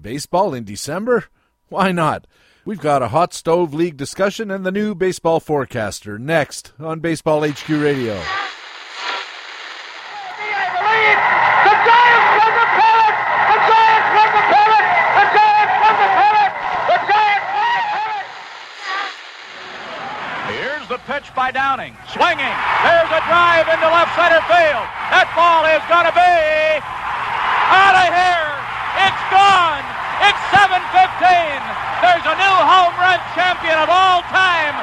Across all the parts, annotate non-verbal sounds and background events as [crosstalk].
Baseball in December? Why not? We've got a hot stove league discussion and the new baseball forecaster next on Baseball HQ Radio. Here's the pitch by Downing. Swinging. There's a drive into left center field. That ball is going to be out of here. It's gone. It's 7:15. There's a new home run champion of all time,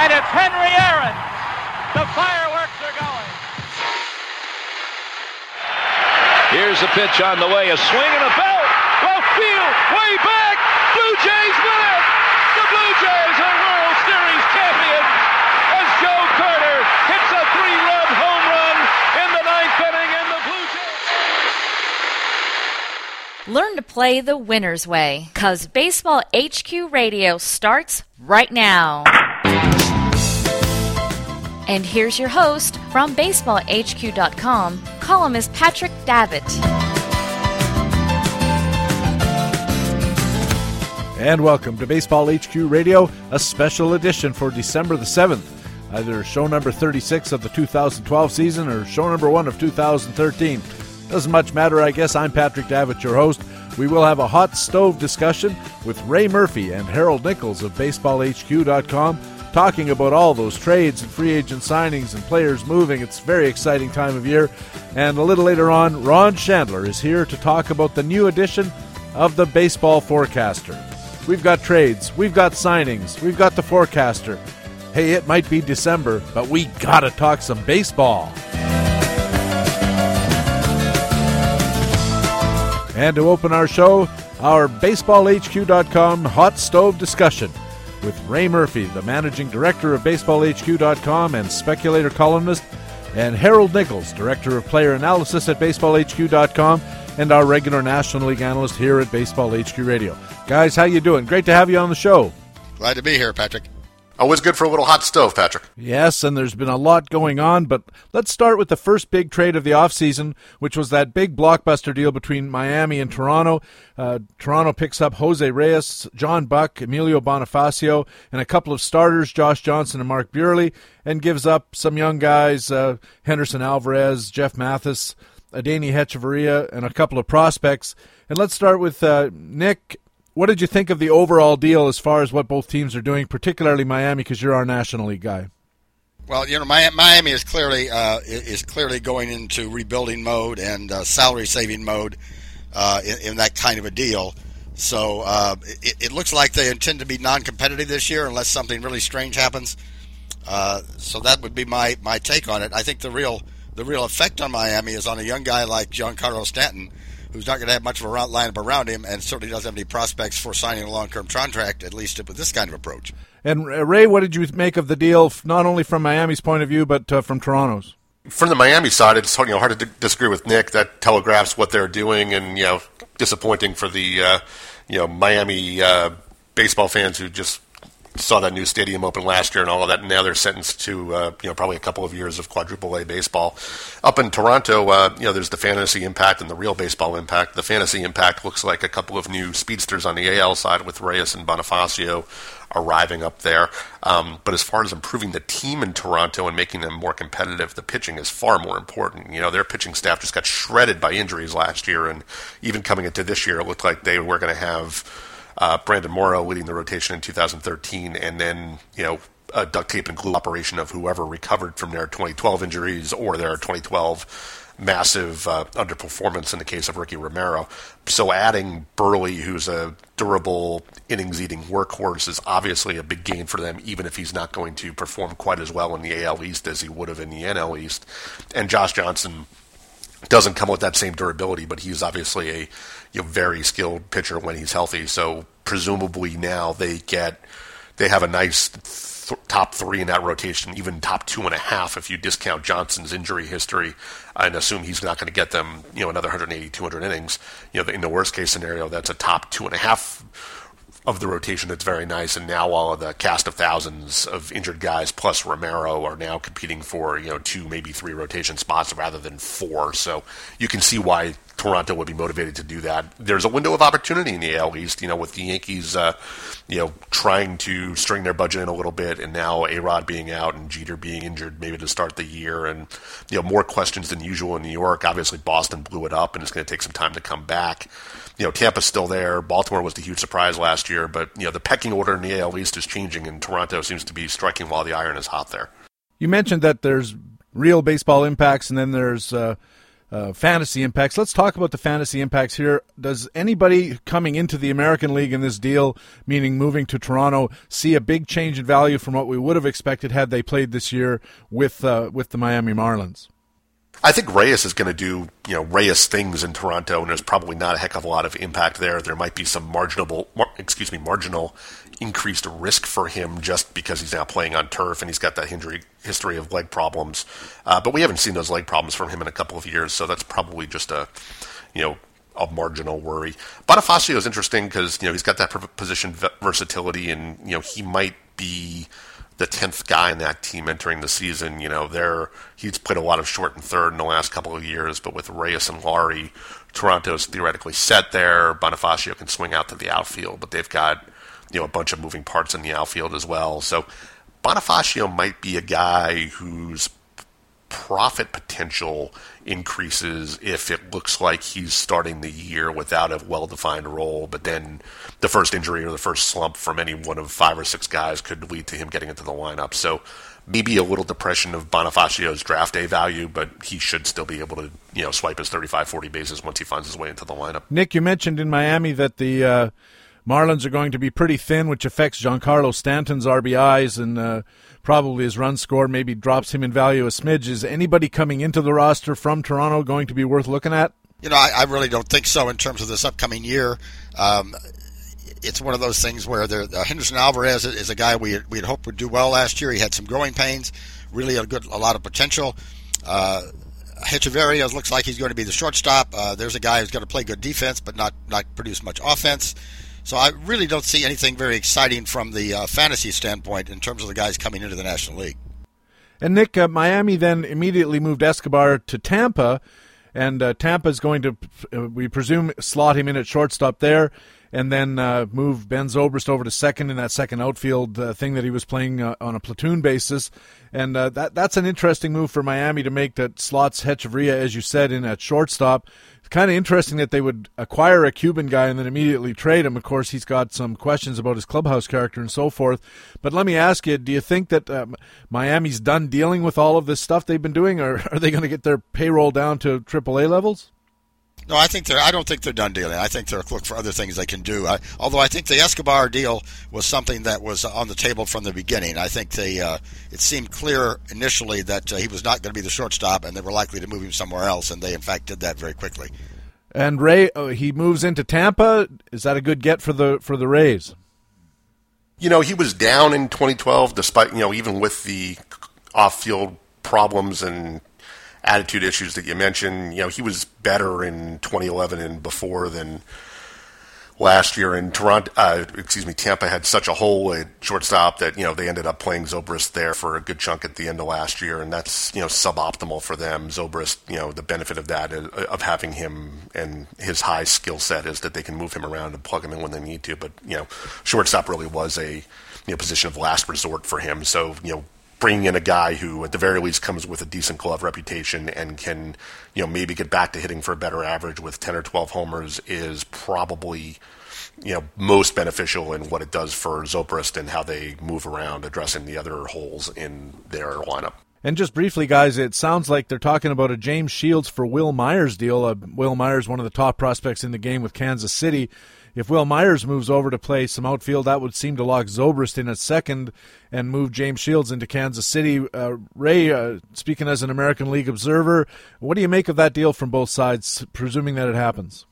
and it's Henry Aaron. The fireworks are going. Here's the pitch on the way. A swing and a belt. Left field. Way back. Blue Jays win it. The Blue Jays are World Series champions as Joe Carter hits a three-run home run in the ninth inning, and the Blue Jays. Learn to play the winner's way, cause Baseball HQ Radio starts right now. And here's your host from BaseballHQ.com, columnist Patrick Davitt. And welcome to Baseball HQ Radio, a special edition for December the 7th. Either show number 36 of the 2012 season or show number 1 of 2013. Doesn't much matter, I guess. I'm Patrick Davitt, your host. We will have a hot stove discussion with Ray Murphy and Harold Nichols of BaseballHQ.com talking about all those trades and free agent signings and players moving. It's a very exciting time of year. And a little later on, Ron Shandler is here to talk about the new edition of the Baseball Forecaster. We've got trades, we've got signings, we've got the forecaster. Hey, it might be December, but we gotta talk some baseball. And to open our show, our BaseballHQ.com hot stove discussion with Ray Murphy, the managing director of BaseballHQ.com and speculator columnist, and Harold Nichols, director of player analysis at BaseballHQ.com and our regular National League analyst here at Baseball HQ Radio. Guys, how you doing? Great to have you on the show. Glad to be here, Patrick. Always good for a little hot stove, Patrick. Yes, and there's been a lot going on, but let's start with the first big trade of the offseason, which was that big blockbuster deal between Miami and Toronto. Uh, Toronto picks up Jose Reyes, John Buck, Emilio Bonifacio, and a couple of starters, Josh Johnson and Mark Buehrle, and gives up some young guys, uh, Henderson Alvarez, Jeff Mathis, Adeiny Hechavarria, and a couple of prospects. And let's start with uh, Nick what did you think of the overall deal as far as what both teams are doing, particularly Miami, because you're our National League guy? Well, you know, Miami is clearly uh, is clearly going into rebuilding mode and uh, salary saving mode uh, in, in, that kind of a deal. So uh, it, it, looks like they intend to be non-competitive this year unless something really strange happens. Uh, so that would be my, my take on it. I think the real the real effect on Miami is on a young guy like Giancarlo Stanton who's not going to have much of a lineup around him, and certainly doesn't have any prospects for signing a long-term contract, at least with this kind of approach. And uh, Ray, what did you make of the deal, not only from Miami's point of view, but uh, from Toronto's? From the Miami side, it's you know hard to disagree with Nick. That telegraphs what they're doing, and you know, disappointing for the uh, you know Miami uh, baseball fans who just saw that new stadium open last year and all of that. And now they're sentenced to uh, you know probably a couple of years of quadruple A baseball. Up in Toronto, uh, you know there's the fantasy impact and the real baseball impact. The fantasy impact looks like a couple of new speedsters on the AL side with Reyes and Bonifacio arriving up there. Um, but as far as improving the team in Toronto and making them more competitive, the pitching is far more important. You know, their pitching staff just got shredded by injuries last year, and even coming into this year, it looked like they were going to have uh, Brandon Morrow leading the rotation in 2013, and then you know a duct tape and glue operation of whoever recovered from their 2012 injuries or their 2012 massive uh, underperformance in the case of Ricky Romero. So adding Buehrle, who's a durable innings eating workhorse, is obviously a big gain for them, even if he's not going to perform quite as well in the AL East as he would have in the NL East. And Josh Johnson doesn't come with that same durability, but he's obviously a you know, very skilled pitcher when he's healthy. So presumably now they get they have a nice th- top three in that rotation, even top two and a half if you discount Johnson's injury history and assume he's not going to get them you know another 180 200 innings. You know in the worst case scenario, that's a top two and a half of the rotation that's very nice, and now all of the cast of thousands of injured guys plus Romero are now competing for you know two maybe three rotation spots rather than four. So you can see why Toronto would be motivated to do that. There's a window of opportunity in the AL East, you know, with the Yankees, uh, you know, trying to string their budget in a little bit, and now A Rod being out and Jeter being injured, maybe to start the year, and you know, more questions than usual in New York. Obviously, Boston blew it up, and it's going to take some time to come back. You know, Tampa's still there. Baltimore was the huge surprise last year, but you know, the pecking order in the AL East is changing, and Toronto seems to be striking while the iron is hot there. You mentioned that there's real baseball impacts, and then there's uh, uh, fantasy impacts. Let's talk about the fantasy impacts here. Does anybody coming into the American League in this deal, meaning moving to Toronto, see a big change in value from what we would have expected had they played this year with uh, with the Miami Marlins? I think Reyes is going to do, you know, Reyes things in Toronto, and there's probably not a heck of a lot of impact there. There might be some marginal, mar- excuse me, marginal increased risk for him just because he's now playing on turf and he's got that injury history of leg problems. Uh, but we haven't seen those leg problems from him in a couple of years, so that's probably just a, you know, a marginal worry. Bonifacio is interesting because you know he's got that position versatility, and you know he might be the tenth guy in that team entering the season. You know, there he's played a lot of short and third in the last couple of years, but with Reyes and Laurie, Toronto's theoretically set there. Bonifacio can swing out to the outfield, but they've got you know a bunch of moving parts in the outfield as well. So Bonifacio might be a guy whose profit potential increases if it looks like he's starting the year without a well defined role, but then the first injury or the first slump from any one of five or six guys could lead to him getting into the lineup. So maybe a little depression of Bonifacio's draft day value, but he should still be able to, you know, swipe his 35, 40 bases once he finds his way into the lineup. Nick, you mentioned in Miami that the uh, Marlins are going to be pretty thin, which affects Giancarlo Stanton's RBIs and uh, probably his run score, maybe drops him in value a smidge. Is anybody coming into the roster from Toronto going to be worth looking at? You know, I, I really don't think so in terms of this upcoming year. Um, it's one of those things where there, uh, Henderson Alvarez is a guy we we had hoped would do well last year. He had some growing pains, really a good a lot of potential. Uh, looks like he's going to be the shortstop. Uh, there's a guy who's going to play good defense, but not not produce much offense. So I really don't see anything very exciting from the uh, fantasy standpoint in terms of the guys coming into the National League. And Nick, uh, Miami then immediately moved Escobar to Tampa, and uh, Tampa is going to, uh, we presume, slot him in at shortstop there and then uh, move Ben Zobrist over to second in that second outfield uh, thing that he was playing on a platoon basis. And that that's an interesting move for Miami to make that slots Hechavarria, as you said, in at shortstop. It's kind of interesting that they would acquire a Cuban guy and then immediately trade him. Of course, he's got some questions about his clubhouse character and so forth. But let me ask you: Do you think that um, Miami's done dealing with all of this stuff they've been doing, or [laughs] are they going to get their payroll down to AAA levels? No, I think they're. I don't think they're done dealing. I think they're look for other things they can do. I, although I think the Escobar deal was something that was on the table from the beginning. I think they. Uh, it seemed clear initially that uh, he was not going to be the shortstop, and they were likely to move him somewhere else, and they in fact did that very quickly. And Ray, uh, he moves into Tampa. Is that a good get for the for the Rays? You know, he was down in 2012, despite you know even with the off-field problems and attitude issues that you mentioned. You know, he was better in 2011 and before than last year. in Toronto, uh, excuse me, Tampa had such a hole at shortstop that you know they ended up playing Zobrist there for a good chunk at the end of last year, and that's you know suboptimal for them. Zobrist, you know, the benefit of that is, of having him and his high skill set is that they can move him around and plug him in when they need to. But you know, shortstop really was a you know position of last resort for him. So you know, bringing in a guy who, at the very least, comes with a decent glove reputation and can, you know, maybe get back to hitting for a better average with 10 or 12 homers is probably, you know, most beneficial in what it does for Zobrist and how they move around addressing the other holes in their lineup. And just briefly, guys, it sounds like they're talking about a James Shields for Wil Myers deal. Uh, Wil Myers, one of the top prospects in the game with Kansas City if Wil Myers moves over to play some outfield, that would seem to lock Zobrist in at second and move James Shields into Kansas City. Uh, Ray, uh, speaking as an American League observer, what do you make of that deal from both sides, presuming that it happens?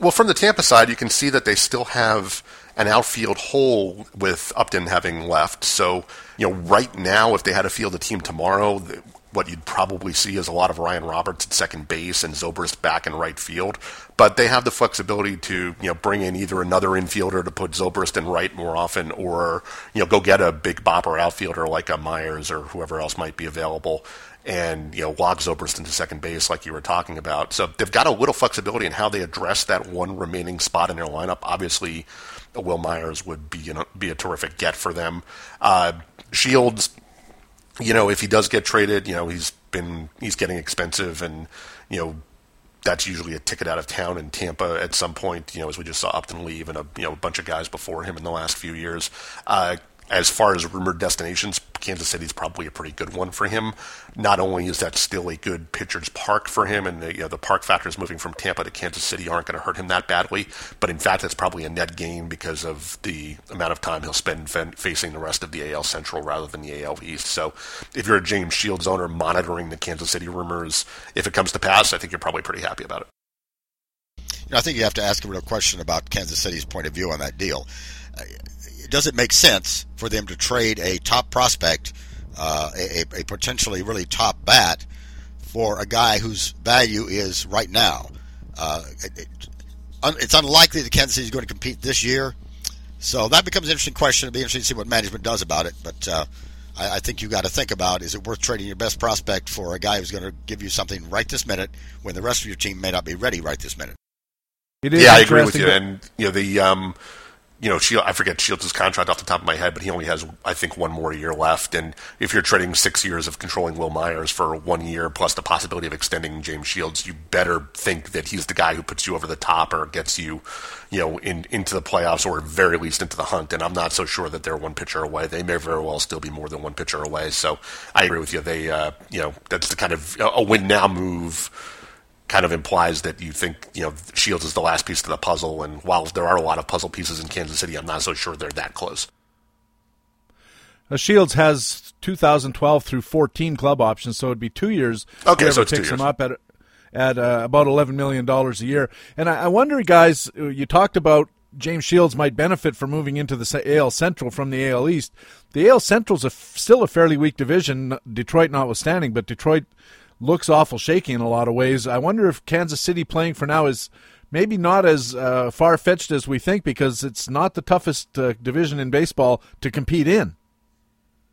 Well, from the Tampa side, you can see that they still have an outfield hole with Upton having left. So, you know, right now, if they had to field a team tomorrow, what you'd probably see is a lot of Ryan Roberts at second base and Zobrist back in right field. But they have the flexibility to you know bring in either another infielder to put Zobrist in right more often, or you know go get a big bopper outfielder like a Myers or whoever else might be available, and you know log Zobrist into second base like you were talking about. So they've got a little flexibility in how they address that one remaining spot in their lineup. Obviously, Wil Myers would be you know, be a terrific get for them. Uh, Shields you know, if he does get traded, you know, he's been he's getting expensive, and you know, that's usually a ticket out of town in Tampa at some point. You know, as we just saw Upton leave, and a you know a bunch of guys before him in the last few years. Uh, as far as rumored destinations, Kansas City is probably a pretty good one for him. Not only is that still a good pitcher's park for him, and the, you know, the park factors moving from Tampa to Kansas City aren't going to hurt him that badly, but in fact, it's probably a net gain because of the amount of time he'll spend facing the rest of the AL Central rather than the AL East. So, if you're a James Shields owner monitoring the Kansas City rumors, if it comes to pass, I think you're probably pretty happy about it. You know, I think you have to ask a real question about Kansas City's point of view on that deal it make sense for them to trade a top prospect, uh, a, a, potentially really top bat, for a guy whose value is right now? Uh, it, it's unlikely that Kansas City is going to compete this year, so that becomes an interesting question. It'll be interesting to see what management does about it. But uh, I, I, think you got to think about: is it worth trading your best prospect for a guy who's going to give you something right this minute when the rest of your team may not be ready right this minute? It is yeah, I agree with you. And you know the um, you know, Shield, I forget Shields' contract off the top of my head, but he only has, I think, one more year left. And if you're trading six years of controlling Wil Myers for one year plus the possibility of extending James Shields, you better think that he's the guy who puts you over the top or gets you, you know, in, into the playoffs or at very least into the hunt. And I'm not so sure that they're one pitcher away. They may very well still be more than one pitcher away. So I agree with you. They, uh, you know, that's the kind of a win now move kind of implies that you think you know Shields is the last piece to the puzzle. And while there are a lot of puzzle pieces in Kansas City, I'm not so sure they're that close. Uh, Shields has 2012 through 14 club options, so it'd be two years. Okay, so it's picks two years. him up at at uh, about 11 million dollars a year. And I, I wonder, guys, uh, you talked about James Shields might benefit from moving into the AL Central from the AL East. The AL Central's a, still a fairly weak division, Detroit notwithstanding, but Detroit looks awful shaky in a lot of ways. I wonder if Kansas City playing for now is maybe not as uh, far fetched as we think because it's not the toughest uh, division in baseball to compete in.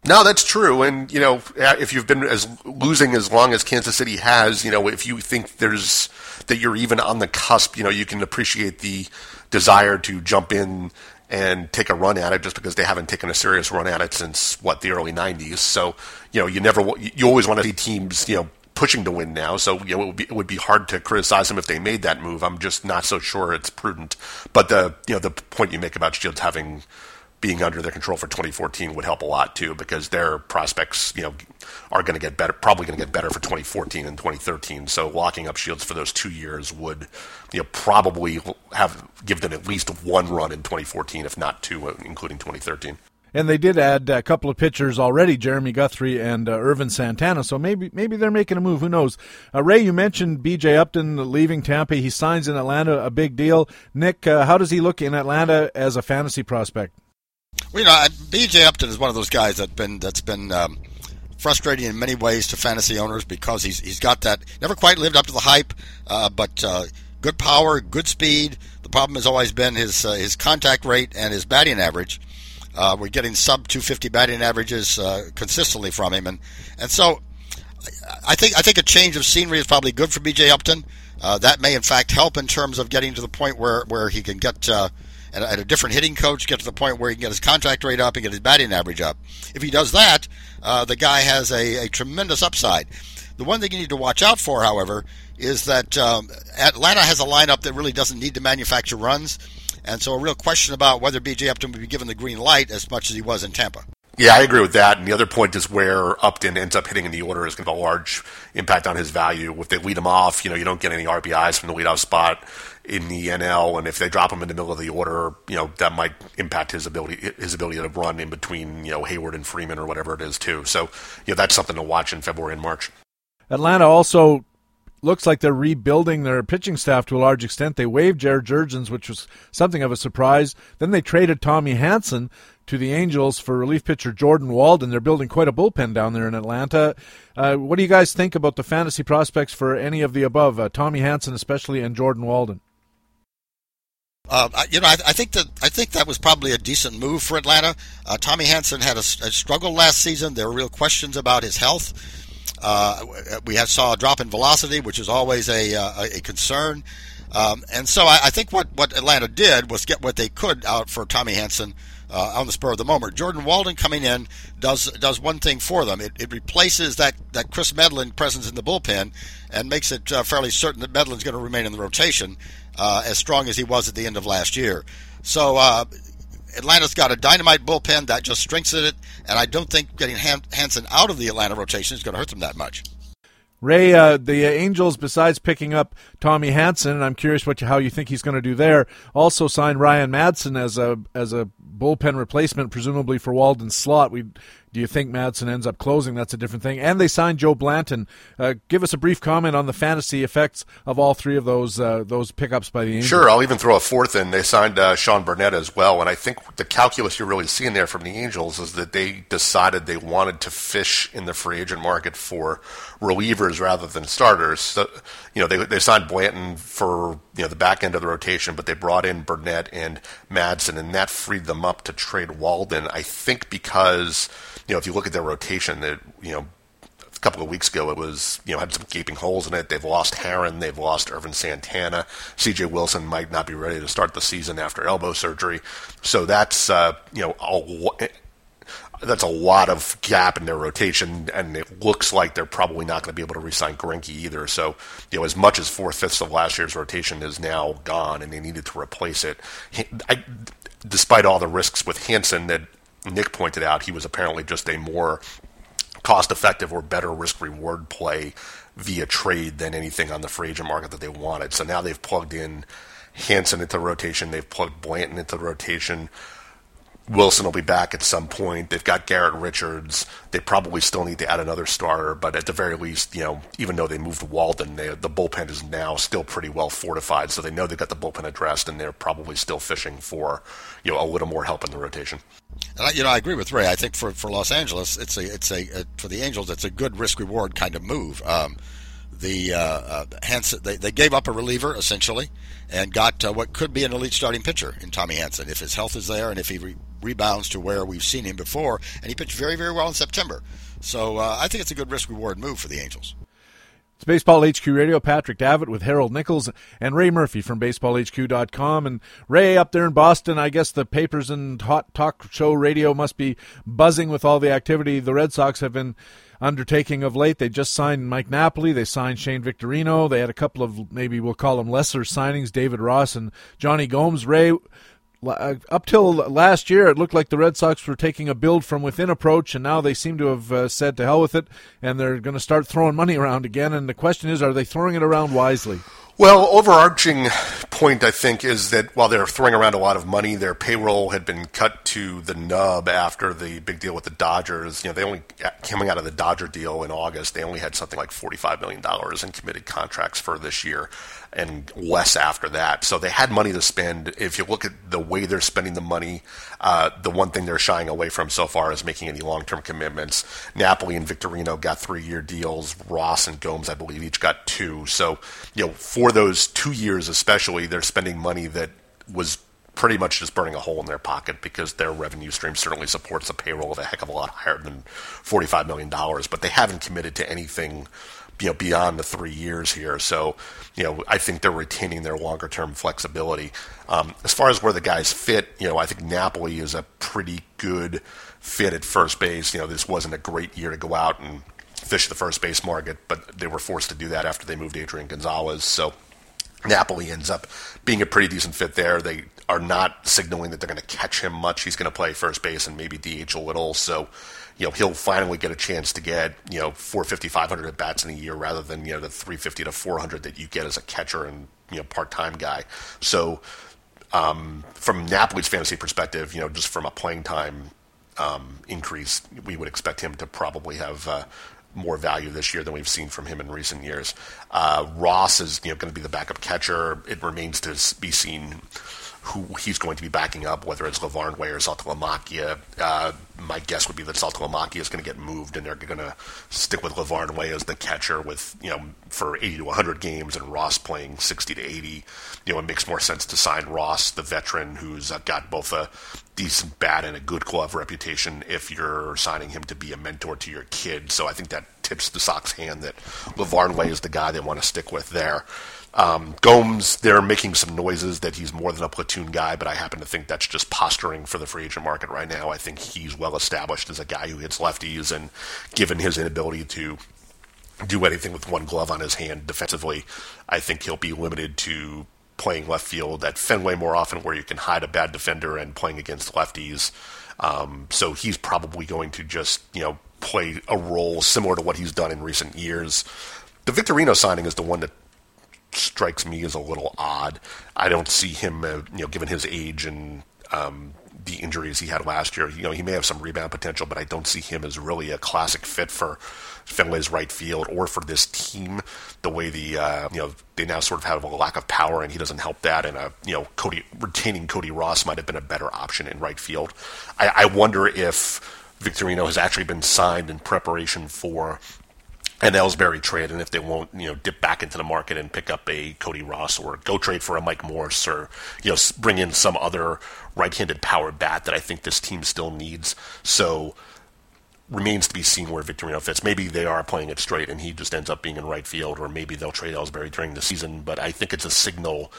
No, that's true. And, you know, if you've been as losing as long as Kansas City has, you know, if you think there's that you're even on the cusp, you know, you can appreciate the desire to jump in and take a run at it just because they haven't taken a serious run at it since what the early 90s. So, you know, you never you always want to see teams, you know, pushing to win now, so you know, it would be it would be hard to criticize them if they made that move. I'm just not so sure it's prudent. But the you know the point you make about Shields having being under their control for 2014 would help a lot too, because their prospects you know are going to get better, probably going to get better for 2014 and 2013. So locking up Shields for those two years would you know probably have give them at least one run in 2014, if not two, including 2013. And they did add a couple of pitchers already, Jeremy Guthrie and uh, Ervin Santana. So maybe maybe they're making a move. Who knows? Uh, Ray, you mentioned B.J. Upton leaving Tampa. He signs in Atlanta, a big deal. Nick, uh, how does he look in Atlanta as a fantasy prospect? Well, you know, B.J. Upton is one of those guys that been that's been um, frustrating in many ways to fantasy owners because he's he's got that never quite lived up to the hype, uh, but uh, good power, good speed. The problem has always been his uh, his contact rate and his batting average. Uh, we're getting sub 250 batting averages uh, consistently from him, and and so I think I think a change of scenery is probably good for B.J. Upton. Uh, that may in fact help in terms of getting to the point where where he can get uh, at, at, a different hitting coach, get to the point where he can get his contract rate up and get his batting average up. If he does that, uh, the guy has a, a tremendous upside. The one thing you need to watch out for, however, is that um, Atlanta has a lineup that really doesn't need to manufacture runs. And so a real question about whether B.J. Upton would be given the green light as much as he was in Tampa. Yeah, I agree with that. And the other point is where Upton ends up hitting in the order is going to have a large impact on his value. If they lead him off, you know, you don't get any RBIs from the leadoff spot in the NL, and if they drop him in the middle of the order, you know, that might impact his ability his ability to run in between, you know, Heyward and Freeman or whatever it is too. So, you know, that's something to watch in February and March. Atlanta also looks like they're rebuilding their pitching staff to a large extent. They waived Jair Jurrjens, which was something of a surprise. Then they traded Tommy Hanson. to the Angels for relief pitcher Jordan Walden. They're building quite a bullpen down there in Atlanta. Uh, what do you guys think about the fantasy prospects for any of the above, uh, Tommy Hanson especially, and Jordan Walden? Uh, you know, I, I, think that I think that was probably a decent move for Atlanta. Uh, Tommy Hanson had a, a, struggle last season. There were real questions about his health. Uh, we had, saw a drop in velocity, which is always a, uh, a concern. Um, and so I, I, think what, what Atlanta did was get what they could out for Tommy Hanson uh, on the spur of the moment. Jordan Walden coming in does does one thing for them. It, it replaces that, that Kris Medlen presence in the bullpen and makes it uh, fairly certain that Medlen's going to remain in the rotation uh, as strong as he was at the end of last year. So uh, Atlanta's got a dynamite bullpen that just strengthens it, and I don't think getting Hanson out of the Atlanta rotation is going to hurt them that much. Ray, uh, the Angels, besides picking up Tommy Hanson, and I'm curious what you, how you think he's going to do there, also signed Ryan Madson as a as a bullpen replacement, presumably for Walden's slot. We do you think Madson ends up closing? That's a different thing. And they signed Joe Blanton. Uh, give us a brief comment on the fantasy effects of all three of those uh, those pickups by the Angels. Sure, I'll even throw a fourth in. They signed uh, Sean Burnett as well, and I think the calculus you're really seeing there from the Angels is that they decided they wanted to fish in the free agent market for relievers rather than starters. So, you know, they they signed Blanton for you know the back end of the rotation, but they brought in Burnett and Madson, and that freed them up to trade Walden. I think because you know, if you look at their rotation, that you know, a couple of weeks ago it was you know had some gaping holes in it. They've lost Haren, they've lost Ervin Santana. C.J. Wilson might not be ready to start the season after elbow surgery, so that's uh, you know a, that's a lot of gap in their rotation, and it looks like they're probably not going to be able to re-sign either. So, you know, as much as four fifths of last year's rotation is now gone, and they needed to replace it, I, despite all the risks with Hanson that Nick pointed out, he was apparently just a more cost effective or better risk reward play via trade than anything on the free agent market that they wanted. So now they've plugged in Hanson into the rotation, they've plugged Blanton into the rotation. Wilson will be back at some point. They've got Garrett Richards. They probably still need to add another starter, but at the very least, you know, even though they moved Walden, they, the bullpen is now still pretty well fortified, so they know they've got the bullpen addressed, and they're probably still fishing for, you know, a little more help in the rotation. And I, you know, I agree with Ray. I think for, for Los Angeles, it's a it's a, a for the Angels, it's a good risk reward kind of move. Um, the uh, uh, Hanson, they, they gave up a reliever essentially, and got uh, what could be an elite starting pitcher in Tommy Hanson if his health is there and if he re- rebounds to where we've seen him before. And he pitched very very well in September. So uh, I think it's a good risk reward move for the Angels. It's Baseball HQ Radio. Patrick Davitt with Harold Nichols and Ray Murphy from BaseballHQ.com. And Ray up there in Boston, I guess the papers and hot talk show radio must be buzzing with all the activity the Red Sox have been undertaking of late. They just signed Mike Napoli. They signed Shane Victorino. They had a couple of maybe we'll call them lesser signings, David Ross and Jonny Gomes. Ray, up till last year, it looked like the Red Sox were taking a build from within approach, and now they seem to have uh, said to hell with it, and they're going to start throwing money around again. And the question is, are they throwing it around wisely? Well, overarching point I think is that while they're throwing around a lot of money, their payroll had been cut to the nub after the big deal with the Dodgers. You know, they only coming out of the Dodger deal in August, they only had something like forty-five million dollars in committed contracts for this year and less after that. So they had money to spend. If you look at the way they're spending the money, uh, the one thing they're shying away from so far is making any long-term commitments. Napoli and Victorino got three-year deals. Ross and Gomes, I believe, each got two. So you know, for those two years especially, they're spending money that was pretty much just burning a hole in their pocket because their revenue stream certainly supports a payroll of a heck of a lot higher than $45 million, but they haven't committed to anything you know beyond the three years here. So you know I think they're retaining their longer term flexibility. Um, as far as where the guys fit, you know I think Napoli is a pretty good fit at first base. You know this wasn't a great year to go out and fish the first base market, but they were forced to do that after they moved Adrian Gonzalez. So Napoli ends up being a pretty decent fit there. They are not signaling that they're going to catch him much. He's going to play first base and maybe DH a little. So you know he'll finally get a chance to get you know 450 500 at bats in a year rather than you know the 350 to 400 that you get as a catcher and you know part-time guy so um, from Napoli's fantasy perspective you know just from a playing time um, increase we would expect him to probably have uh, more value this year than we've seen from him in recent years. Uh, Ross is you know going to be the backup catcher. It remains to be seen who he's going to be backing up, whether it's Lavarnway or Saltalamacchia. Uh, my guess would be that Salto Saltalamacchia is going to get moved, and they're going to stick with Lavarnway as the catcher with, you know, for 80 to 100 games, and Ross playing 60 to 80. You know, it makes more sense to sign Ross, the veteran who's uh, got both a decent bat and a good glove reputation if you're signing him to be a mentor to your kid. So I think that tips the Sox hand that Lavarnway is the guy they want to stick with there. Um, Gomes, they're making some noises that he's more than a platoon guy, but I happen to think that's just posturing for the free agent market right now. I think he's well established as a guy who hits lefties, and given his inability to do anything with one glove on his hand defensively, I think he'll be limited to playing left field at Fenway more often, where you can hide a bad defender and playing against lefties. Um, so he's probably going to just you know play a role similar to what he's done in recent years. The Victorino signing is the one that strikes me as a little odd. I don't see him, uh, you know, given his age and um, the injuries he had last year. You know, he may have some rebound potential, but I don't see him as really a classic fit for Fenway's right field or for this team. The way the uh, you know they now sort of have a lack of power, and he doesn't help that. And uh, you know, Cody retaining Cody Ross might have been a better option in right field. I, I wonder if Victorino has actually been signed in preparation for an Ellsbury trade, and if they won't, you know, dip back into the market and pick up a Cody Ross or go trade for a Mike Morse or you know bring in some other right-handed power bat that I think this team still needs. So remains to be seen where Victorino fits. Maybe they are playing it straight and he just ends up being in right field, or maybe they'll trade Ellsbury during the season. But I think it's a signal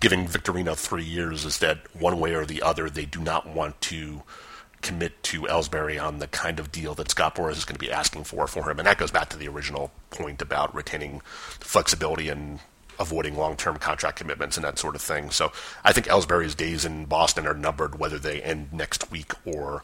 giving Victorino three years is that one way or the other they do not want to commit to Ellsbury on the kind of deal that Scott Boras is going to be asking for for him. And that goes back to the original point about retaining flexibility and avoiding long-term contract commitments and that sort of thing. So I think Ellsbury's days in Boston are numbered, whether they end next week or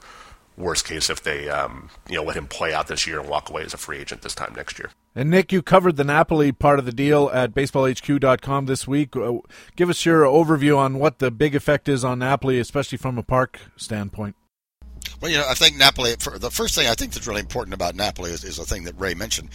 worst case if they um, you know let him play out this year and walk away as a free agent this time next year. And Nick, you covered the Napoli part of the deal at baseballhq.com this week. Uh, give us your overview on what the big effect is on Napoli, especially from a park standpoint. Well, you know, I think Napoli. the first thing I think that's really important about Napoli is, is the thing that Ray mentioned.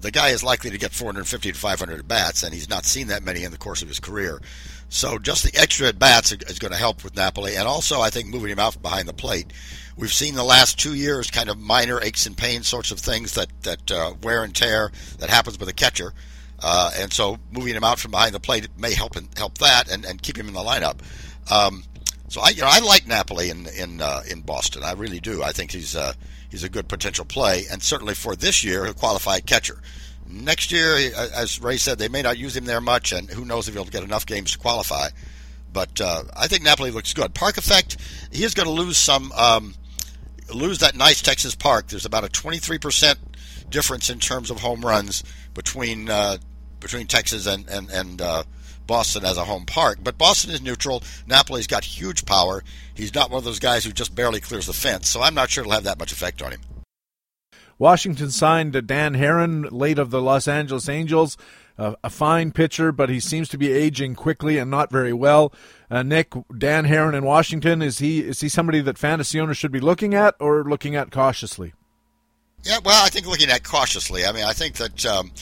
The guy is likely to get 450 to 500 at bats, and he's not seen that many in the course of his career. So just the extra at bats is going to help with Napoli, and also I think moving him out behind the plate. We've seen the last two years kind of minor aches and pains sorts of things that that uh, wear and tear that happens with a catcher, uh, and so moving him out from behind the plate may help help that and, and keep him in the lineup. Um, so I, you know, I like Napoli in in uh, in Boston. I really do. I think he's uh, he's a good potential play, and certainly for this year, a qualified catcher. Next year, as Ray said, they may not use him there much, and who knows if he'll get enough games to qualify. But uh, I think Napoli looks good. Park effect, he is going to lose some, um, lose that nice Texas park. There's about a 23% difference in terms of home runs between uh, between Texas and and and uh, Boston as a home park. But Boston is neutral. Napoli's got huge power. He's not one of those guys who just barely clears the fence, so I'm not sure it'll have that much effect on him. Washington signed Dan Haren, late of the Los Angeles Angels, uh, a fine pitcher, but he seems to be aging quickly and not very well. Uh, Nick, Dan Haren in Washington, is he is he somebody that fantasy owners should be looking at or looking at cautiously? Yeah, well, I think looking at cautiously. I mean, I think that um,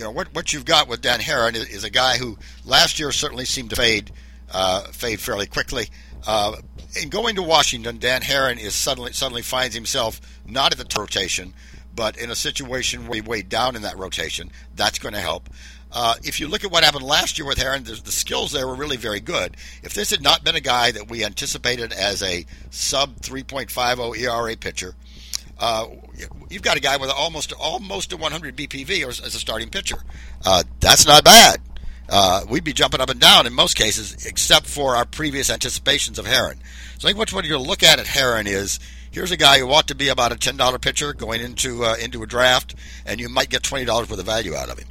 you know what what you've got with Dan Haren is, is a guy who last year certainly seemed to fade uh, fade fairly quickly. Uh, in going to Washington, Dan Haren is suddenly suddenly finds himself not at the rotation, but in a situation where he weighed down in that rotation. That's going to help. Uh, if you look at what happened last year with Haren, the, the, skills there were really very good. If this had not been a guy that we anticipated as a sub 3.50 ERA pitcher, uh, you've got a guy with almost almost a 100 BPV as, a starting pitcher. Uh, that's not bad. Uh, we'd be jumping up and down in most cases, except for our previous anticipations of Haren. So I think what you're look at at Haren is here's a guy who ought to be about a ten dollar pitcher going into uh, into a draft, and you might get twenty dollars worth of value out of him.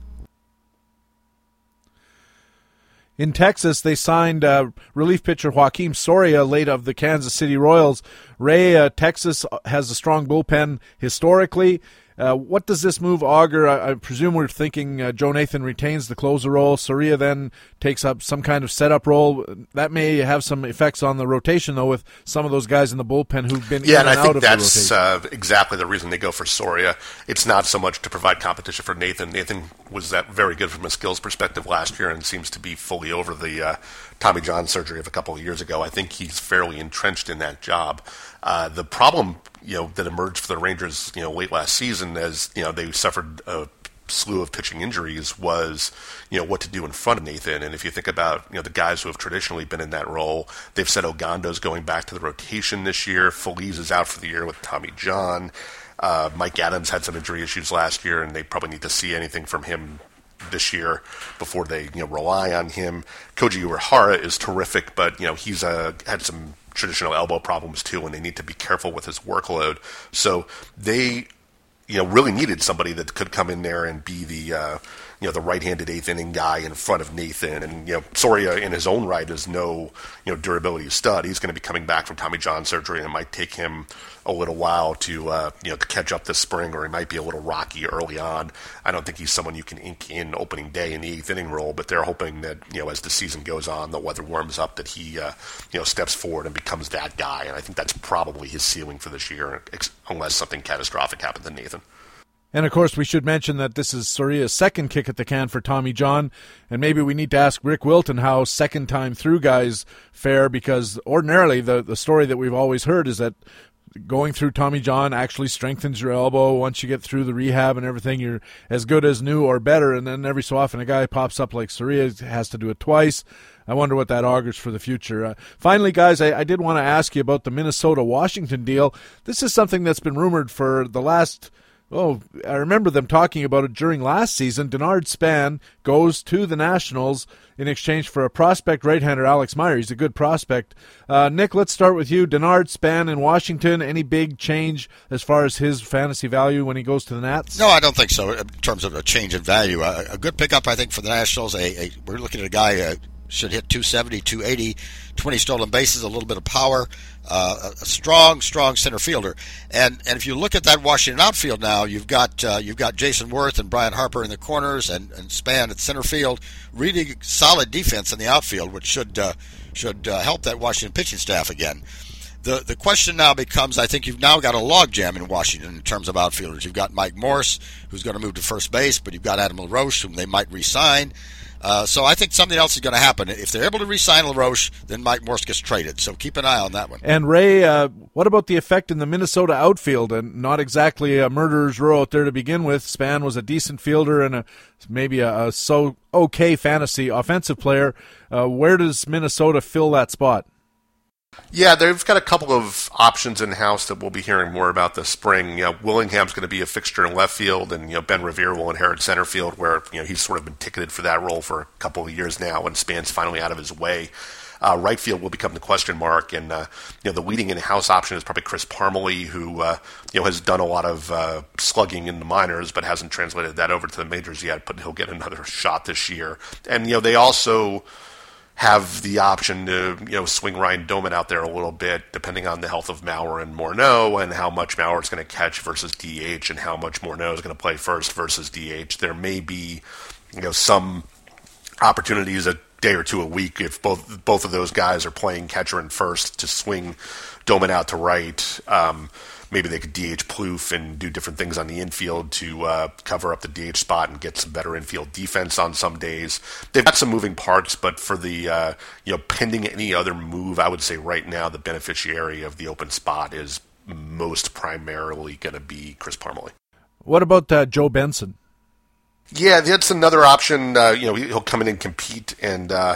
In Texas, they signed uh, relief pitcher Joakim Soria, late of the Kansas City Royals. Ray, uh, Texas has a strong bullpen historically. Uh, what does this move augur? I, I presume we're thinking uh, Joe Nathan retains the closer role. Soria then takes up some kind of setup role. That may have some effects on the rotation, though, with some of those guys in the bullpen who've been yeah, in and, and, I out think of that's the uh, exactly the reason they go for Soria. It's not so much to provide competition for Nathan. Nathan was that very good from a skills perspective last year and seems to be fully over the uh, Tommy John surgery of a couple of years ago. I think he's fairly entrenched in that job. Uh, the problem, you know, that emerged for the Rangers, you know, late last season, as you know, they suffered a slew of pitching injuries, was you know what to do in front of Nathan. And if you think about you know the guys who have traditionally been in that role, they've said Ogando's going back to the rotation this year. Feliz is out for the year with Tommy John. Uh, Mike Adams had some injury issues last year, and they probably need to see anything from him this year before they you know rely on him. Koji Uehara is terrific, but you know he's uh, had some traditional elbow problems too, and they need to be careful with his workload. So they you know really needed somebody that could come in there and be the uh, you know the right-handed eighth inning guy in front of Nathan. And you know Soria in his own right is no you know durability stud. He's going to be coming back from Tommy John surgery, and it might take him a little while to uh, you know to catch up this spring, or he might be a little rocky early on. I don't think he's someone you can ink in opening day in the eighth inning role, but they're hoping that you know as the season goes on, the weather warms up, that he uh, you know steps forward and becomes that guy. And I think that's probably his ceiling for this year, unless something catastrophic happens to Nathan. And of course, we should mention that this is Soria's second kick at the can for Tommy John, and maybe we need to ask Rick Wilton how second time through guys fare because ordinarily the the story that we've always heard is that going through Tommy John actually strengthens your elbow. Once you get through the rehab and everything, you're as good as new or better. And then every so often, a guy pops up like Soria has to do it twice. I wonder what that augurs for the future. Uh, finally, guys, I, I did want to ask you about the Minnesota Washington deal. This is something that's been rumored for the last Oh, I remember them talking about it during last season. Denard Span goes to the Nationals in exchange for a prospect right-hander, Alex Meyer. He's a good prospect. Uh, Nick, let's start with you. Denard Span in Washington. Any big change as far as his fantasy value when he goes to the Nats? No, I don't think so. In terms of a change in value, a, a good pickup, I think, for the Nationals. A, a we're looking at a guy uh, should hit 270, 280, 20 stolen bases, a little bit of power, uh, a strong, strong center fielder. And and if you look at that Washington outfield now, you've got uh, you've got Jayson Werth and Bryce Harper in the corners, and, and Span at center field. Really solid defense in the outfield, which should uh, should uh, help that Washington pitching staff again. The the question now becomes, I think you've now got a logjam in Washington in terms of outfielders. You've got Mike Morse, who's going to move to first base, but you've got Adam LaRoche, whom they might re-sign. Uh, so I think something else is going to happen. If they're able to re-sign LaRoche, then Mike Morse gets traded. So keep an eye on that one. And Ray, uh, what about the effect in the Minnesota outfield? And not exactly a murderer's row out there to begin with. Span was a decent fielder and a, maybe a, a so okay fantasy offensive player. Uh, where does Minnesota fill that spot? Yeah, they've got a couple of options in house that we'll be hearing more about this spring. You know, Willingham's going to be a fixture in left field, and you know Ben Revere will inherit center field, where you know he's sort of been ticketed for that role for a couple of years now, and Span's finally out of his way. Uh, right field will become the question mark, and uh, you know the leading in-house option is probably Chris Parmelee, who uh, you know has done a lot of uh, slugging in the minors, but hasn't translated that over to the majors yet. But he'll get another shot this year, and you know they also have the option to you know swing Ryan Doumit out there a little bit, depending on the health of Mauer and Morneau, and how much Mauer is going to catch versus DH, and how much Morneau is going to play first versus DH. There may be you know some opportunities a day or two a week if both both of those guys are playing catcher and first to swing Doumit out to right. Um, maybe they could DH Plouffe and do different things on the infield to uh, cover up the DH spot and get some better infield defense on some days. They've got some moving parts, but for the uh, you know pending any other move, I would say right now the beneficiary of the open spot is most primarily going to be Chris Parmelee. What about uh, Joe Benson? Yeah, that's another option. Uh, you know, he'll come in and compete, and uh,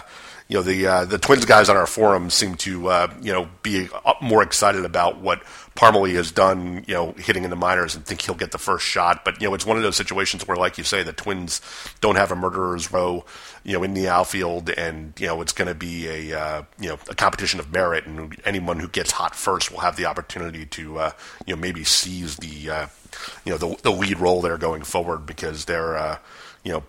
you know the uh, the Twins guys on our forum seem to uh, you know be more excited about what Parmelee has done, you know, hitting in the minors and think he'll get the first shot. But you know, it's one of those situations where, like you say, the Twins don't have a murderer's row, you know, in the outfield, and you know, it's going to be a uh, you know a competition of merit, and anyone who gets hot first will have the opportunity to uh, you know maybe seize the uh, you know the, the lead role there going forward because they're uh, you know,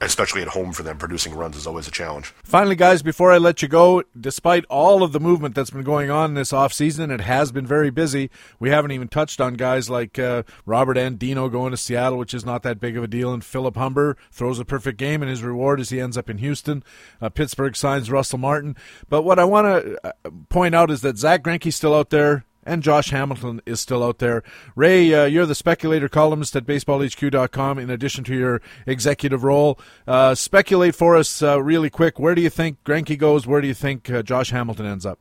especially at home for them, producing runs is always a challenge. Finally, guys, before I let you go, despite all of the movement that's been going on this offseason, it has been very busy. We haven't even touched on guys like uh, Robert Andino going to Seattle, which is not that big of a deal, and Philip Humber throws a perfect game, and his reward is he ends up in Houston. Uh, Pittsburgh signs Russell Martin. But what I want to uh, point out is that Zack Greinke's still out there and Josh Hamilton is still out there. Ray, uh, you're the speculator columnist at baseballhq.com in addition to your executive role. Uh, speculate for us uh, really quick. Where do you think Greinke goes? Where do you think uh, Josh Hamilton ends up?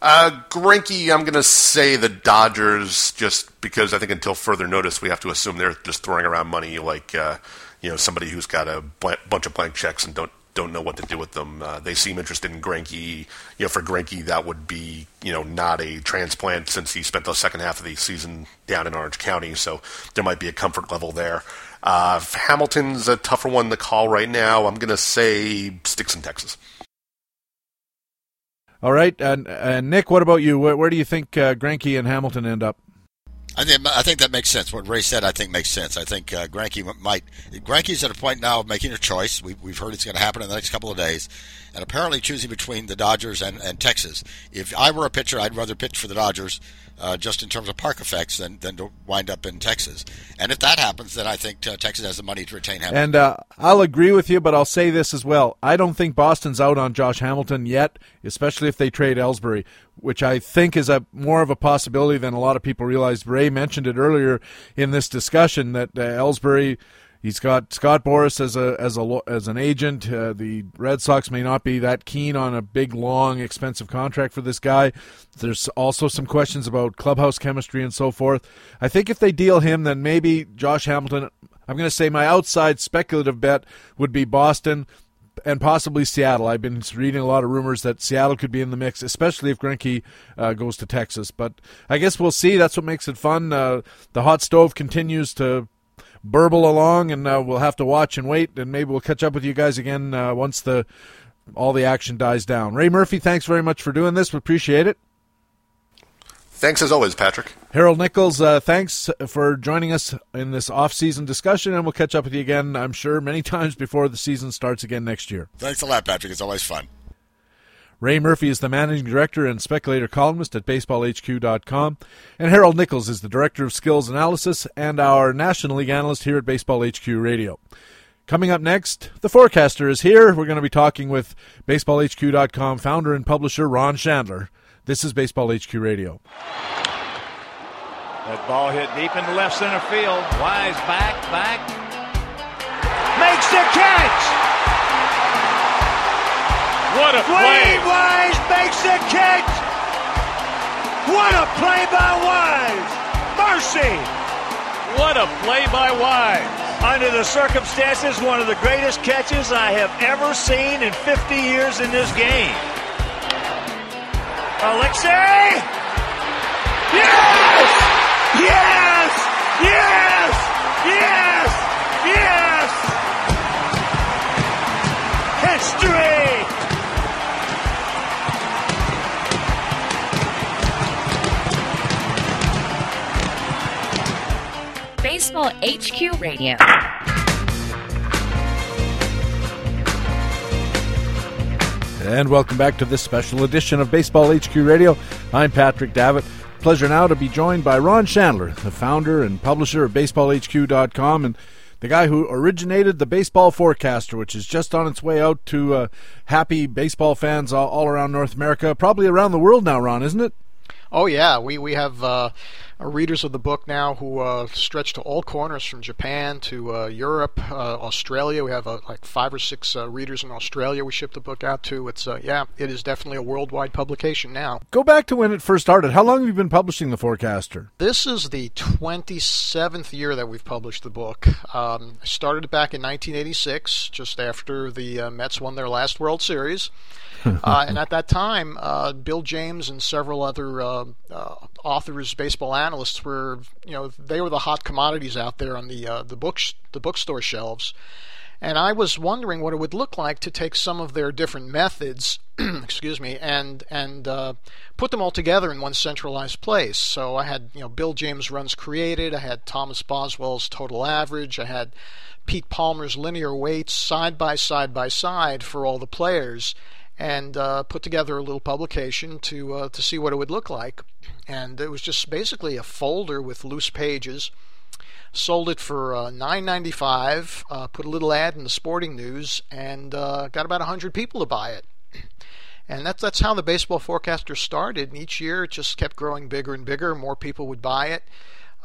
Uh, I'm going to say the Dodgers, just because I think until further notice, we have to assume they're just throwing around money like uh, you know somebody who's got a bunch of blank checks and don't don't know what to do with them. Uh, they seem interested in Greinke. You know, for Greinke, that would be you know not a transplant since he spent the second half of the season down in Orange County, so there might be a comfort level there. Uh, Hamilton's a tougher one to call right now. I'm going to say sticks in Texas. All right, and, and Nick, what about you? Where, where do you think uh, Greinke and Hamilton end up? I think I think that makes sense. What Ray said, I think makes sense. I think uh, Greinke might. Greinke's at a point now of making a choice. We've, we've heard it's going to happen in the next couple of days, and apparently choosing between the Dodgers and, and Texas. If I were a pitcher, I'd rather pitch for the Dodgers uh, just in terms of park effects than, than to wind up in Texas. And if that happens, then I think uh, Texas has the money to retain Hamilton. And uh, I'll agree with you, but I'll say this as well. I don't think Boston's out on Josh Hamilton yet, especially if they trade Ellsbury, which I think is a more of a possibility than a lot of people realize. Ray mentioned it earlier in this discussion that uh, Ellsbury He's got Scott Boras as a as a as an agent. Uh, the Red Sox may not be that keen on a big, long, expensive contract for this guy. There's also some questions about clubhouse chemistry and so forth. I think if they deal him, then maybe Josh Hamilton. I'm going to say my outside speculative bet would be Boston and possibly Seattle. I've been reading a lot of rumors that Seattle could be in the mix, especially if Greinke uh, goes to Texas. But I guess we'll see. That's what makes it fun. Uh, the hot stove continues to burble along, and uh, we'll have to watch and wait, and maybe we'll catch up with you guys again uh, once the all the action dies down. Ray Murphy, thanks very much for doing this. We appreciate it. Thanks as always, Patrick. Harold Nichols, uh, thanks for joining us in this off-season discussion, and we'll catch up with you again, I'm sure, many [laughs] times before the season starts again next year. Thanks a lot, Patrick. It's always fun. Ray Murphy is the managing director and speculator columnist at baseballhq.com, and Harold Nichols is the director of skills analysis and our National League analyst here at Baseball HQ Radio. Coming up next, the forecaster is here. We're going to be talking with baseballhq.com founder and publisher Ron Shandler. This is Baseball HQ Radio. That ball hit deep into left center field. Wise back, back. Makes the catch! What a play! Wise makes the catch! What a play by Wise! Mercy! What a play by Wise! Under the circumstances, one of the greatest catches I have ever seen in 50 years in this game. Alexei! Yes! Yes! Yes! Yes! Yes! History! Baseball HQ Radio. And welcome back to this special edition of Baseball HQ Radio. I'm Patrick Davitt. Pleasure now to be joined by Ron Shandler, the founder and publisher of BaseballHQ.com and the guy who originated the Baseball Forecaster, which is just on its way out to uh, happy baseball fans all, all, around North America, probably around the world now, Ron, isn't it? Oh yeah, we we have uh, readers of the book now who uh, stretch to all corners from Japan to uh, Europe, uh, Australia. We have uh, like five or six uh, readers in Australia. We ship the book out to. It's yeah, it is definitely a worldwide publication now. Go back to when it first started. How long have you been publishing the Forecaster? This is the 27th year that we've published the book. Um, I started it back in 1986, just after the Mets won their last World Series. [laughs] uh, and at that time, uh, Bill James and several other uh, uh, authors, baseball analysts were, you know, they were the hot commodities out there on the uh, the books the bookstore shelves. And I was wondering what it would look like to take some of their different methods, [clears throat] excuse me, and and uh, put them all together in one centralized place. So I had you know Bill James runs created. I had Thomas Boswell's total average. I had Pete Palmer's linear weights side by side by side for all the players, and uh, put together a little publication to uh, to see what it would look like. And it was just basically a folder with loose pages sold it for uh, $9.95. Uh, put a little ad in the Sporting News, and uh, got about 100 people to buy it. And that's that's how the baseball forecaster started. And each year it just kept growing bigger and bigger. More people would buy it.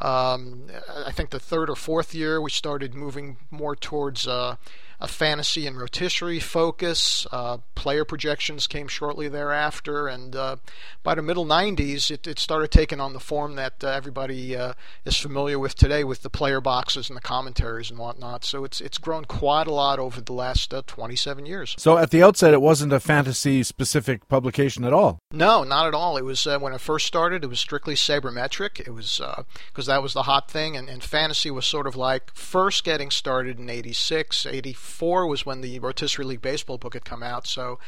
Um, I think the third or fourth year we started moving more towards uh, a fantasy and rotisserie focus. Uh, player projections came shortly thereafter, and uh, by the middle 90s, it, it, started taking on the form that uh, everybody uh, is familiar with today, with the player boxes and the commentaries and whatnot. So it's it's grown quite a lot over the last uh, 27 years. So at the outset, it wasn't a fantasy-specific publication at all. No, not at all. It was uh, when it first started. It was strictly sabermetric. It was because that was the hot thing, and, and fantasy was sort of like first getting started in '86, '84 Four was when the Rotisserie League Baseball book had come out, so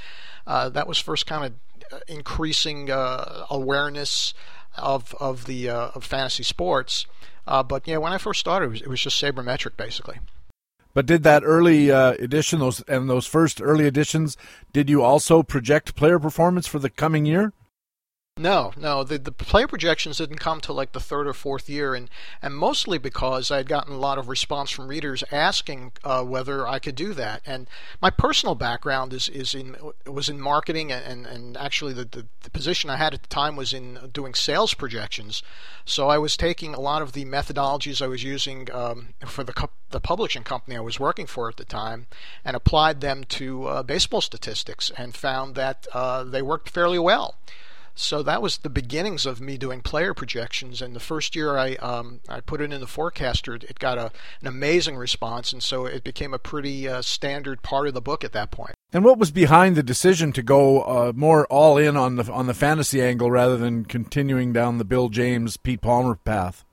uh, that was first kind of uh, increasing uh, awareness of of the uh, of fantasy sports. Uh, but yeah, when I first started, it was, it was just sabermetric basically. But did that early uh, edition, those and those first early editions, did you also project player performance for the coming year? No, no. The the player projections didn't come till like the third or fourth year, and and mostly because I had gotten a lot of response from readers asking uh, whether I could do that. And my personal background is is in was in marketing, and and actually the, the, the position I had at the time was in doing sales projections. So I was taking a lot of the methodologies I was using um, for the the publishing company I was working for at the time, and applied them to uh, baseball statistics, and found that uh, they worked fairly well. So that was the beginnings of me doing player projections. And the first year I um, I put it in the forecaster, it got a, an amazing response, and so it became a pretty uh, standard part of the book at that point. And what was behind the decision to go uh, more all in on the on the fantasy angle rather than continuing down the Bill James Pete Palmer path?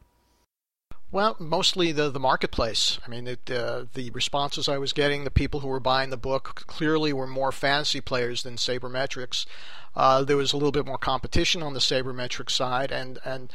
Well, mostly the the marketplace. I mean, it, uh, the responses I was getting, the people who were buying the book clearly were more fantasy players than sabermetrics. Uh, there was a little bit more competition on the sabermetric side, and and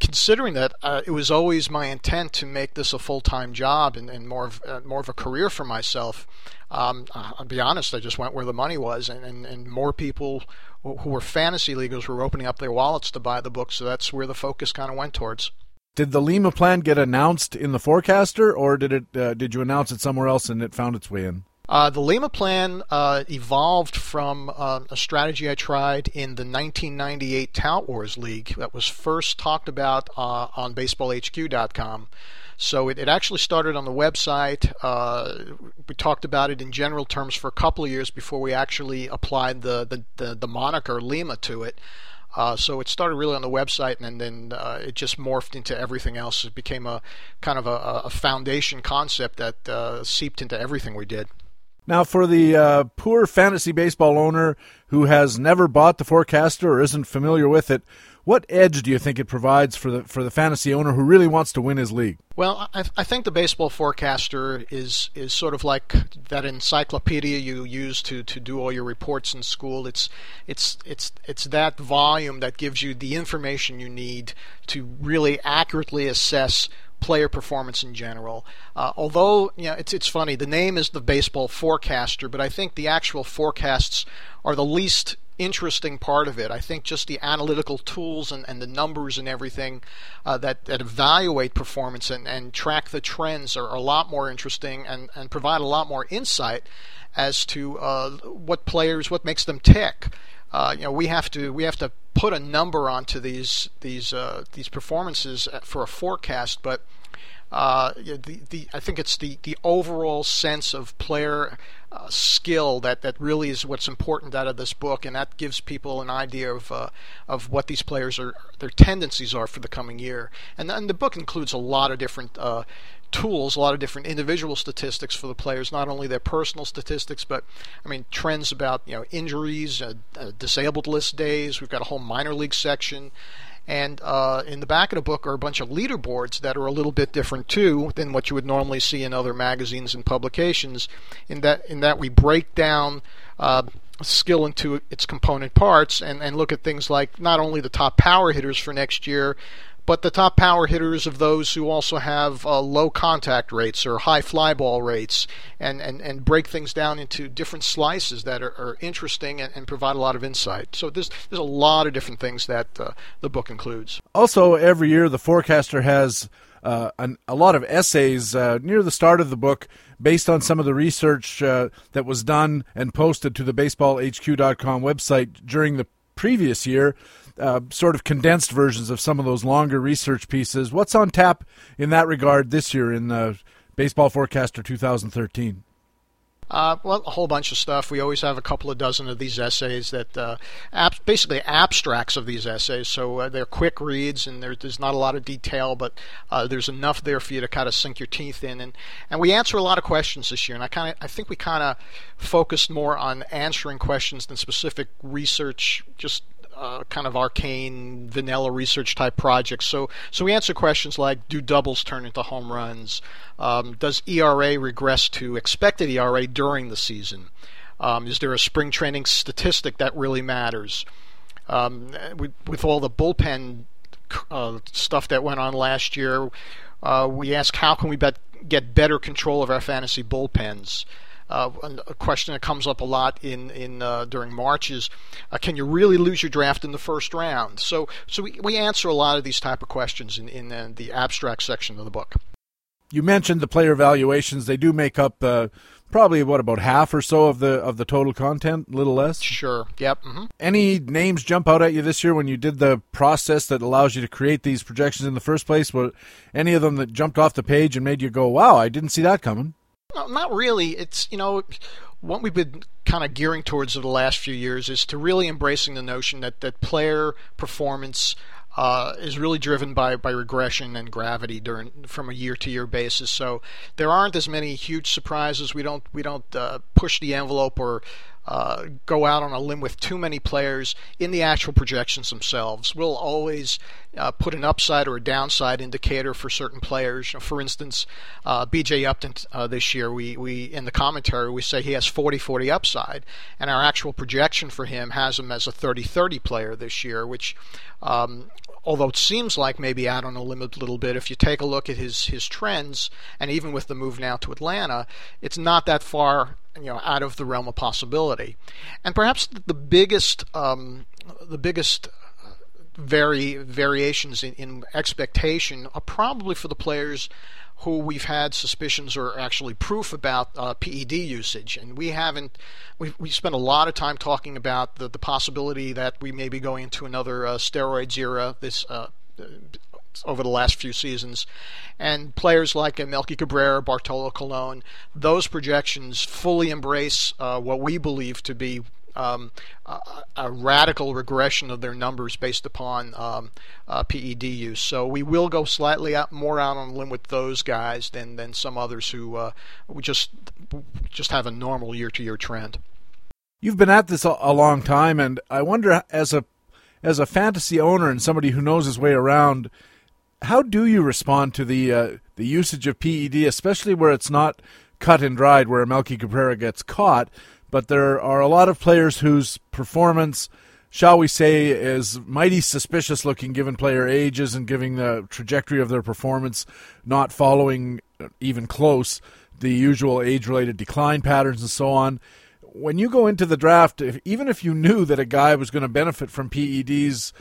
considering that uh, it was always my intent to make this a full time job and, and more of uh, more of a career for myself. Um, I'll be honest, I just went where the money was, and, and, and more people who were fantasy leaguers were opening up their wallets to buy the book, so that's where the focus kind of went towards. Did the Lima plan get announced in the forecaster, or did it? Uh, did you announce it somewhere else and it found its way in? Uh, the Lima plan uh, evolved from uh, a strategy I tried in the 1998 Tout Wars League that was first talked about uh, on BaseballHQ.com. So it, it, actually started on the website. Uh, we talked about it in general terms for a couple of years before we actually applied the, the, the, the moniker Lima to it. Uh, so it started really on the website, and then uh, it just morphed into everything else. It became a kind of a, a foundation concept that uh, seeped into everything we did. Now, for the uh, poor fantasy baseball owner who has never bought the forecaster or isn't familiar with it, what edge do you think it provides for the for the fantasy owner who really wants to win his league? Well, I, I think the baseball forecaster is is sort of like that encyclopedia you use to, to do all your reports in school. It's it's it's it's that volume that gives you the information you need to really accurately assess player performance in general. Uh, although, you know, it's it's funny. The name is the baseball forecaster, but I think the actual forecasts are the least interesting part of it. I think just the analytical tools and, and the numbers and everything uh, that, that evaluate performance and, and track the trends are, a lot more interesting and, and provide a lot more insight as to uh, what players, what makes them tick. Uh, you know, we have to we have to put a number onto these these uh, these performances for a forecast, but uh, the, the, I think it's the, the overall sense of player uh, skill that, that really is what's important out of this book, and that gives people an idea of uh, of what these players are, their tendencies are for the coming year. And, and the book includes a lot of different uh, tools, a lot of different individual statistics for the players, not only their personal statistics, but I mean trends about you know injuries, uh, uh, disabled list days. We've got a whole minor league section And uh, in the back of the book are a bunch of leaderboards that are a little bit different too than what you would normally see in other magazines and publications. In that, in that we break down. Uh, skill into its component parts and, and look at things like not only the top power hitters for next year, but the top power hitters of those who also have uh, low contact rates or high fly ball rates and, and, and break things down into different slices that are, are interesting and, and, provide a lot of insight. So there's, there's a lot of different things that uh, the book includes. Also, every year the forecaster has uh, an, a lot of essays uh, near the start of the book based on some of the research uh, that was done and posted to the baseballhq.com website during the previous year uh, sort of condensed versions of some of those longer research pieces. What's on tap in that regard this year in uh, Baseball Forecaster 2013? Uh, well, a whole bunch of stuff. We always have a couple of dozen of these essays that uh, ab- basically abstracts of these essays. So uh, they're quick reads and there's not a lot of detail, but uh, there's enough there for you to kind of sink your teeth in. And, and we answer a lot of questions this year. And I kind of I think we kind of focused more on answering questions than specific research, just uh, kind of arcane vanilla research type projects. So so we answer questions like do doubles turn into home runs? Um, does ERA regress to expected ERA during the season? Um, is there a spring training statistic that really matters? Um, with, with, all the bullpen uh, stuff that went on last year, uh, we ask how can we bet, get better control of our fantasy bullpens? Uh, a question that comes up a lot in in uh, during March is, uh, can you really lose your draft in the first round? So so we, we answer a lot of these type of questions in in uh, the abstract section of the book. You mentioned the player evaluations; they do make up uh, probably what about half or so of the of the total content, a little less. Sure. Yep. Mm-hmm. Any names jump out at you this year when you did the process that allows you to create these projections in the first place? Were any of them that jumped off the page and made you go, "Wow, I didn't see that coming"? No, not really. It's, you know, what we've been kind of gearing towards over the last few years is to really embracing the notion that, that player performance uh, is really driven by, by regression and gravity during from a year to year basis. So there aren't as many huge surprises. We don't we don't uh, push the envelope or uh, go out on a limb with too many players in the actual projections themselves. We'll always uh, put an upside or a downside indicator for certain players. For instance, uh, B.J. Upton uh, this year, we, we in the commentary we say he has 40-40 upside, and our actual projection for him has him as a 30-30 player this year, which um, although it seems like maybe out on a limb a little bit, if you take a look at his his trends, and even with the move now to Atlanta, it's not that far you know out of the realm of possibility. And perhaps the biggest um, the biggest vary variations in, in expectation are probably for the players who we've had suspicions or actually proof about uh, PED usage, and we haven't. We we spent a lot of time talking about the the possibility that we may be going into another uh, steroids era this uh, over the last few seasons, and players like Melky Cabrera, Bartolo Colon, those projections fully embrace uh, what we believe to be um, a, a, radical regression of their numbers based upon um, uh, PED use. So we will go slightly out, more out on a limb with those guys than than some others who uh, just just have a normal year to year trend. You've been at this a, long time, and I wonder, as a as a fantasy owner and somebody who knows his way around, how do you respond to the uh, the usage of PED, especially where it's not cut and dried, where Melky Cabrera gets caught? But there are a lot of players whose performance, shall we say, is mighty suspicious looking given player ages and given the trajectory of their performance not following even close the usual age related decline patterns and so on. When you go into the draft, if, even if you knew that a guy was going to benefit from PEDs,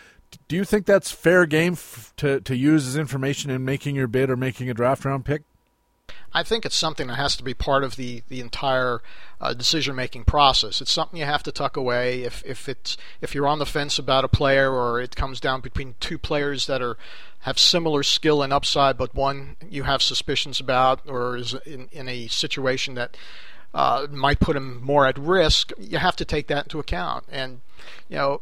do you think that's fair game f- to, to use as information in making your bid or making a draft round pick? I think it's something that has to be part of the the entire uh, decision making process. It's something you have to tuck away if if it's if you're on the fence about a player or it comes down between two players that are have similar skill and upside, but one you have suspicions about or is in, in a situation that uh, might put him more at risk. You have to take that into account and you know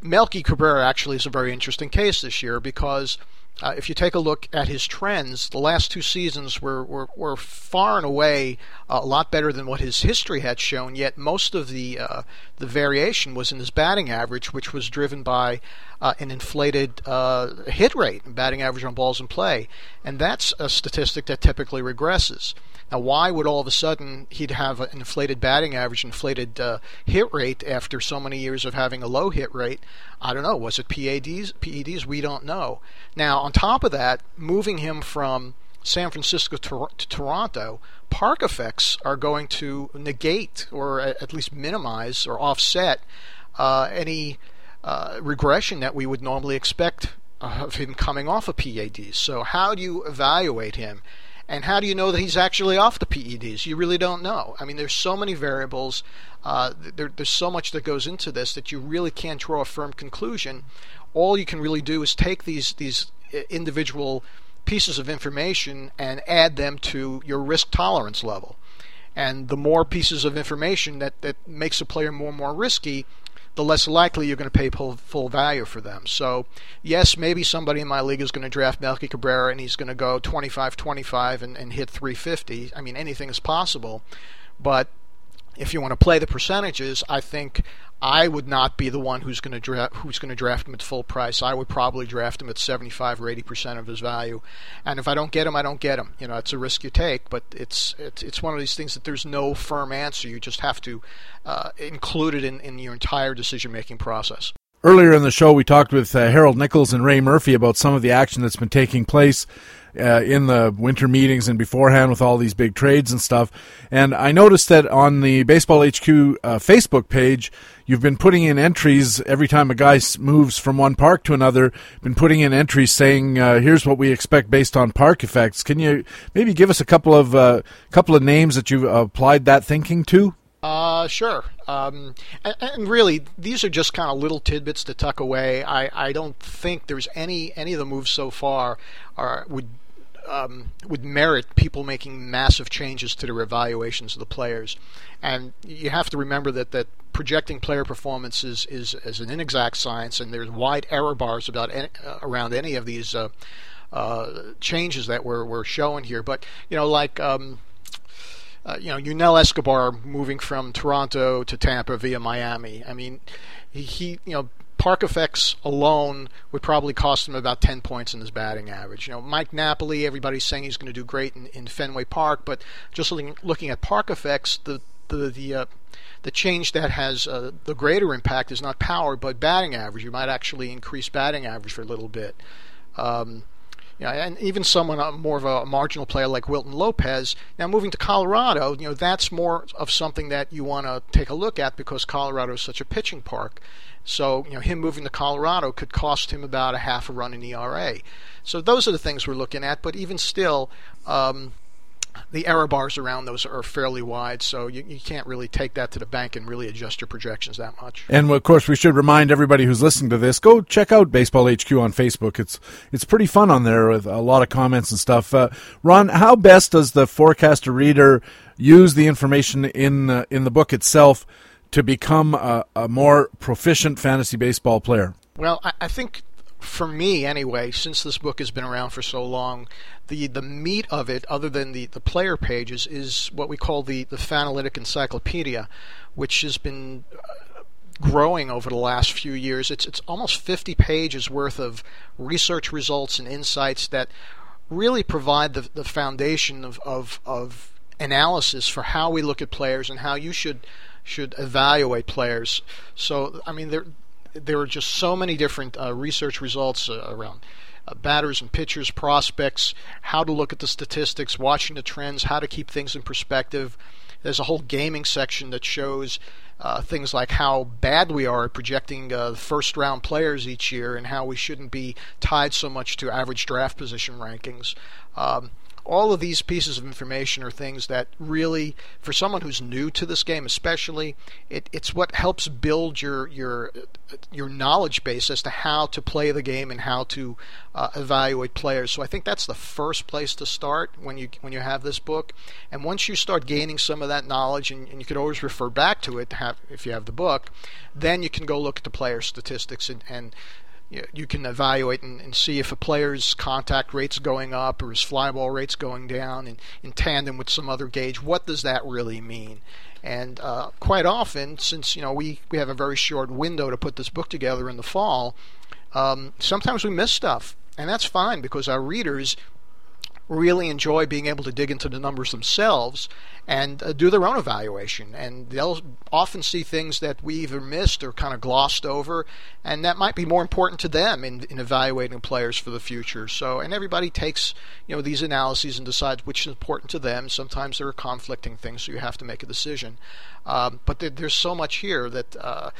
Melky Cabrera actually is a very interesting case this year because uh, if you take a look at his trends, the last two seasons were, were, were far and away uh, a lot better than what his history had shown. Yet most of the uh, the variation was in his batting average, which was driven by uh, an inflated uh, hit rate, batting average on balls in play, and that's a statistic that typically regresses. Now, why would all of a sudden he'd have an inflated batting average, inflated uh, hit rate after so many years of having a low hit rate? I don't know. Was it PADs? PEDs? We don't know. Now, on top of that, moving him from San Francisco to, to Toronto, park effects are going to negate or at least minimize or offset uh, any uh, regression that we would normally expect of him coming off of PADs. So, how do you evaluate him? And how do you know that he's actually off the PEDs? You really don't know. I mean, there's so many variables. Uh, there, there's so much that goes into this that you really can't draw a firm conclusion. All you can really do is take these these uh, individual pieces of information and add them to your risk tolerance level. And the more pieces of information that, that makes a player more and more risky, the less likely you're going to pay full, value for them. So, yes, maybe somebody in my league is going to draft Melky Cabrera and he's going to go 25 25 and, and hit 350. I mean, anything is possible. But if you want to play the percentages, I think I would not be the one who's going to draft who's going to draft him at full price. I would probably draft him at 75 or 80 percent of his value. And if I don't get him, I don't get him. You know, it's a risk you take, but it's it's, it's one of these things that there's no firm answer. You just have to uh, include it in, in your entire decision making process. Earlier in the show, we talked with uh, Harold Nichols and Ray Murphy about some of the action that's been taking place uh, in the winter meetings and beforehand with all these big trades and stuff. And I noticed that on the Baseball HQ uh, Facebook page, you've been putting in entries every time a guy moves from one park to another. Been putting in entries saying, uh, "Here's what we expect based on park effects." Can you maybe give us a couple of uh, couple of names that you've applied that thinking to? Uh, sure. Um, and, and, really, these are just kind of little tidbits to tuck away. I, I don't think there's any any of the moves so far are would um, would merit people making massive changes to their evaluations of the players. And you have to remember that, that projecting player performance is, is, is an inexact science, and there's wide error bars about any, uh, around any of these uh, uh, changes that we're, we're showing here. But, you know, like. Um, uh, you know, Yunel Escobar moving from Toronto to Tampa via Miami. I mean, he, he you know, park effects alone would probably cost him about 10 points in his batting average. You know, Mike Napoli, everybody's saying he's going to do great in, in Fenway Park, but just looking, looking at park effects, the the the uh, the change that has uh, the greater impact is not power but batting average. You might actually increase batting average for a little bit. Um, you know, and even someone uh, more of a marginal player like Wilton Lopez. Now moving to Colorado, you know that's more of something that you want to take a look at because Colorado is such a pitching park. So, you know, him moving to Colorado could cost him about a half a run in ERA. So those are the things we're looking at. But even still, um, the error bars around those are fairly wide, so you, you can't really take that to the bank and really adjust your projections that much. And of course, we should remind everybody who's listening to this: go check out Baseball HQ on Facebook. It's it's pretty fun on there with a lot of comments and stuff. Uh, Ron, how best does the forecaster reader use the information in uh, in the book itself? to become a, a more proficient fantasy baseball player? Well, I, I think for me anyway, since this book has been around for so long, the, the meat of it, other than the, the player pages, is what we call the, the Fanalytic Encyclopedia, which has been uh, growing over the last few years. It's, it's almost 50 pages worth of research results and insights that really provide the, the foundation of, of, of analysis for how we look at players and how you should should evaluate players. So, I mean, there there are just so many different uh, research results uh, around uh, batters and pitchers, prospects, how to look at the statistics, watching the trends, how to keep things in perspective. There's a whole gaming section that shows uh, things like how bad we are at projecting uh, first round players each year and how we shouldn't be tied so much to average draft position rankings. Um, all of these pieces of information are things that really, for someone who's new to this game, especially, it, it's what helps build your your your knowledge base as to how to play the game and how to uh, evaluate players. So I think that's the first place to start when you when you have this book. And once you start gaining some of that knowledge, and, and you could always refer back to it to have if you have the book, then you can go look at the player statistics and, and you can evaluate and, and, see if a player's contact rate's going up or his fly ball rate's going down and in tandem with some other gauge. What does that really mean? And uh, quite often, since you know we, we have a very short window to put this book together in the fall, um, sometimes we miss stuff, and that's fine because our readers really enjoy being able to dig into the numbers themselves and uh, do their own evaluation. And they'll often see things that we either missed or kind of glossed over, and that might be more important to them in, in evaluating players for the future. So, and everybody takes you know these analyses and decides which is important to them. Sometimes there are conflicting things, so you have to make a decision. Um, but there, there's so much here that. Uh,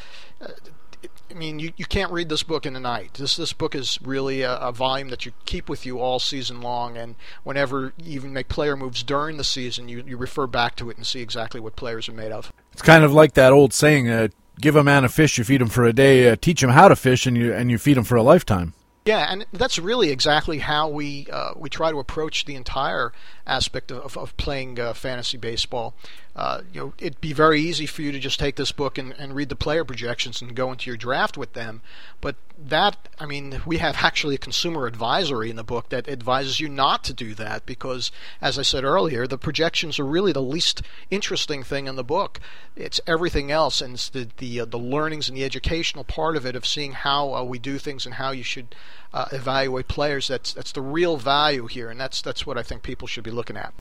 I mean, you, you can't read this book in a night. This this book is really a, a, volume that you keep with you all season long, and whenever you even make player moves during the season, you, you refer back to it and see exactly what players are made of. It's kind of like that old saying: uh, "Give a man a fish, you feed him for a day; uh, teach him how to fish, and you and you feed him for a lifetime." Yeah, and that's really exactly how we uh, we try to approach the entire aspect of, of playing uh, fantasy baseball. Uh, you know, it'd be very easy for you to just take this book and, and read the player projections and go into your draft with them. But that, I mean, we have actually a consumer advisory in the book that advises you not to do that because, as I said earlier, the projections are really the least interesting thing in the book. It's everything else, and it's the the, uh, the learnings and the educational part of it of seeing how uh, we do things and how you should uh, evaluate players. That's that's the real value here, and that's that's what I think people should be looking at.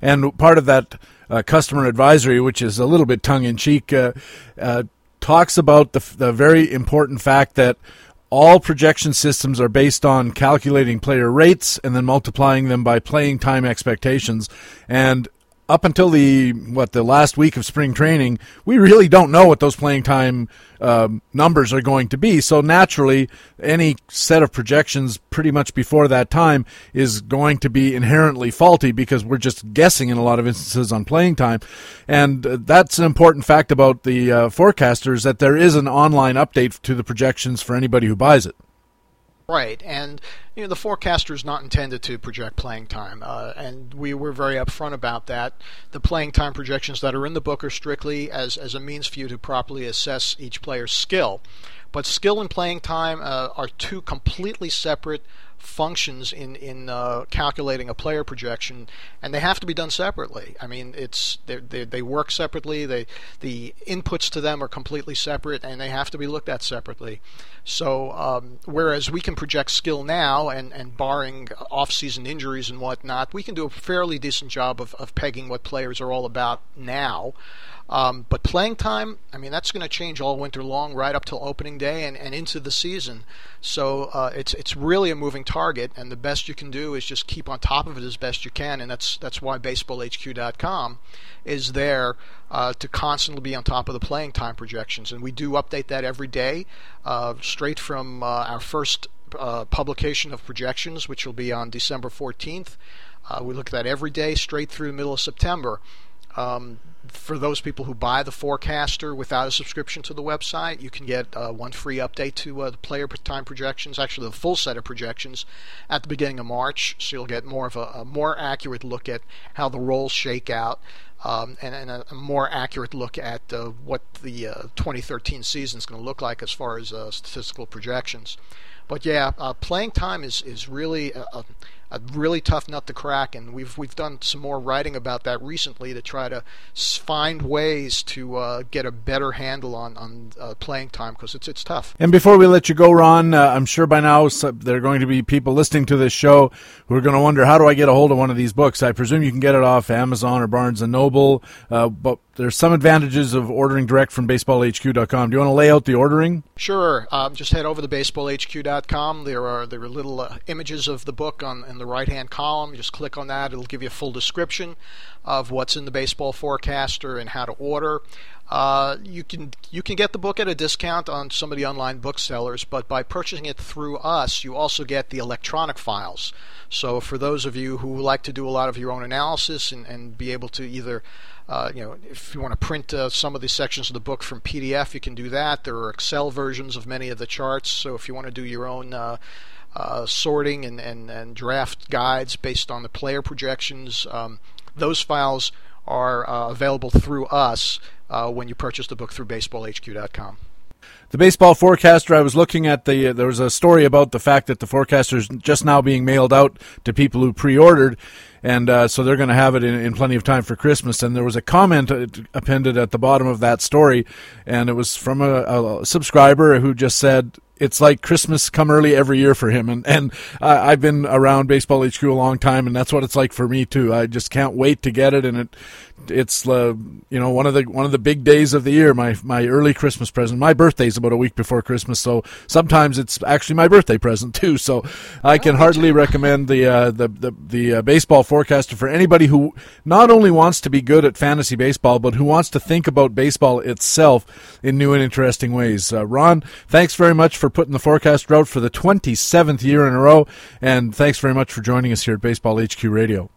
And part of that uh, customer advisory, which is a little bit tongue in cheek, uh, uh, talks about the, the very important fact that all projection systems are based on calculating player rates and then multiplying them by playing time expectations. And up until the what the last week of spring training, we really don't know what those playing time um, numbers are going to be. So naturally, any set of projections pretty much before that time is going to be inherently faulty because we're just guessing in a lot of instances on playing time, and uh, that's an important fact about the uh, forecasters that there is an online update to the projections for anybody who buys it. Right, and you know the forecaster is not intended to project playing time, uh, and we were very upfront about that. The playing time projections that are in the book are strictly as as a means for you to properly assess each player's skill, but skill and playing time uh, are two completely separate functions in in uh, calculating a player projection, and they have to be done separately. I mean, it's they they work separately. They the inputs to them are completely separate, and they have to be looked at separately. So um, whereas we can project skill now, and and barring off-season injuries and whatnot, we can do a fairly decent job of of pegging what players are all about now. Um, but playing time, I mean, that's going to change all winter long, right up till opening day and, and into the season. So uh, it's it's really a moving target, and the best you can do is just keep on top of it as best you can, and that's that's why BaseballHQ.com is there uh, to constantly be on top of the playing time projections, and we do update that every day, uh, straight from uh, our first uh, publication of projections, which will be on December 14th. Uh, we look at that every day, straight through the middle of September. Um, for those people who buy the forecaster without a subscription to the website, you can get uh, one free update to uh, the player time projections, actually the full set of projections at the beginning of March. So you'll get more of a, a more accurate look at how the roles shake out. Um, and, and a, more accurate look at uh, what the uh, 2013 season is going to look like as far as uh, statistical projections. But yeah, uh, playing time is is really a, really tough nut to crack, and we've we've done some more writing about that recently to try to find ways to uh, get a better handle on on uh, playing time because it's it's tough. And before we let you go, Ron, uh, I'm sure by now there are going to be people listening to this show who are going to wonder how do I get a hold of one of these books. I presume you can get it off Amazon or Barnes and Noble, uh, but there's some advantages of ordering direct from baseballhq.com. Do you want to lay out the ordering? Sure. Um, just head over to baseballhq.com. There are there are little uh, images of the book on the right hand column. Just click on that. It'll give you a full description of what's in the baseball forecaster and how to order. Uh, you can you can get the book at a discount on some of the online booksellers, but by purchasing it through us, you also get the electronic files. So for those of you who like to do a lot of your own analysis and, and be able to either uh, you know, if you want to print uh, some of the sections of the book from PDF, you can do that. There are Excel versions of many of the charts. So if you want to do your own uh, uh sorting and, and, and draft guides based on the player projections, um, those files are available through us uh, when you purchase the book through baseballhq.com. The baseball forecaster, I was looking at the, uh, there was a story about the fact that the forecaster is just now being mailed out to people who pre ordered, and uh, so they're going to have it in, in, plenty of time for Christmas. And there was a comment appended at the bottom of that story, and it was from a, a subscriber who just said, it's like Christmas come early every year for him. And and uh, I've been around Baseball HQ a long time, and that's what it's like for me too. I just can't wait to get it, and it it's uh, you know one of the one of the big days of the year. My my early Christmas present. My birthday's about a week before Christmas, so sometimes it's actually my birthday present [laughs] too. So I can hardly recommend the uh, the the, the uh, baseball forecaster for anybody who not only wants to be good at fantasy baseball, but who wants to think about baseball itself in new and interesting ways. Uh, Ron, thanks very much for putting the forecast out for the 27th year in a row, and thanks very much for joining us here at Baseball HQ Radio.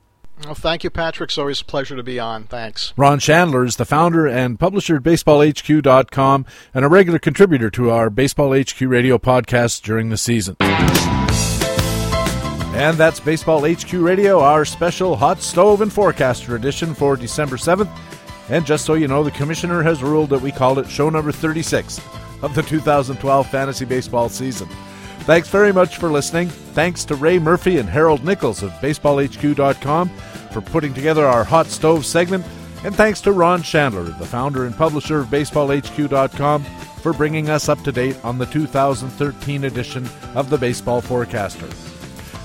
Well, thank you, Patrick. It's always a pleasure to be on. Thanks. Ron Shandler is the founder and publisher of BaseballHQ.com and a regular contributor to our Baseball HQ radio podcast during the season. And that's Baseball HQ Radio, our special hot stove and forecaster edition for December 7th. And just so you know, the commissioner has ruled that we call it show number 36 of the 2012 fantasy baseball season. Thanks very much for listening. Thanks to Ray Murphy and Harold Nichols of BaseballHQ.com for putting together our Hot Stove segment. And thanks to Ron Shandler, the founder and publisher of BaseballHQ.com, for bringing us up to date on the 2013 edition of the Baseball Forecaster.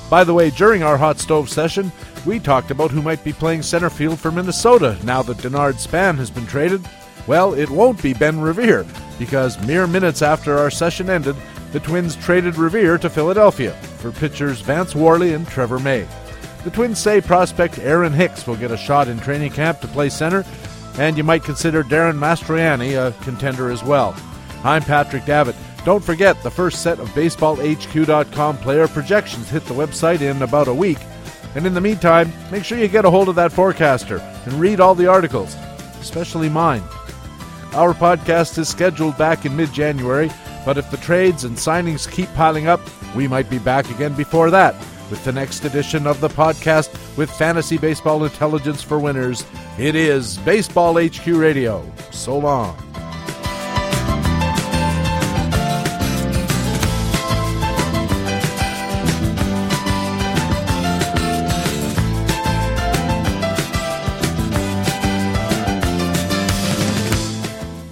By the way, during our Hot Stove session, we talked about who might be playing center field for Minnesota now that Denard Span has been traded. Well, it won't be Ben Revere, because mere minutes after our session ended, the Twins traded Revere to Philadelphia for pitchers Vance Worley and Trevor May. The Twins say prospect Aaron Hicks will get a shot in training camp to play center, and you might consider Darren Mastroianni a contender as well. I'm Patrick Davitt. Don't forget, the first set of BaseballHQ.com player projections hit the website in about a week. And in the meantime, make sure you get a hold of that forecaster and read all the articles, especially mine. Our podcast is scheduled back in mid January, but if the trades and signings keep piling up, we might be back again before that with the next edition of the podcast with fantasy baseball intelligence for winners. It is Baseball HQ Radio. So long.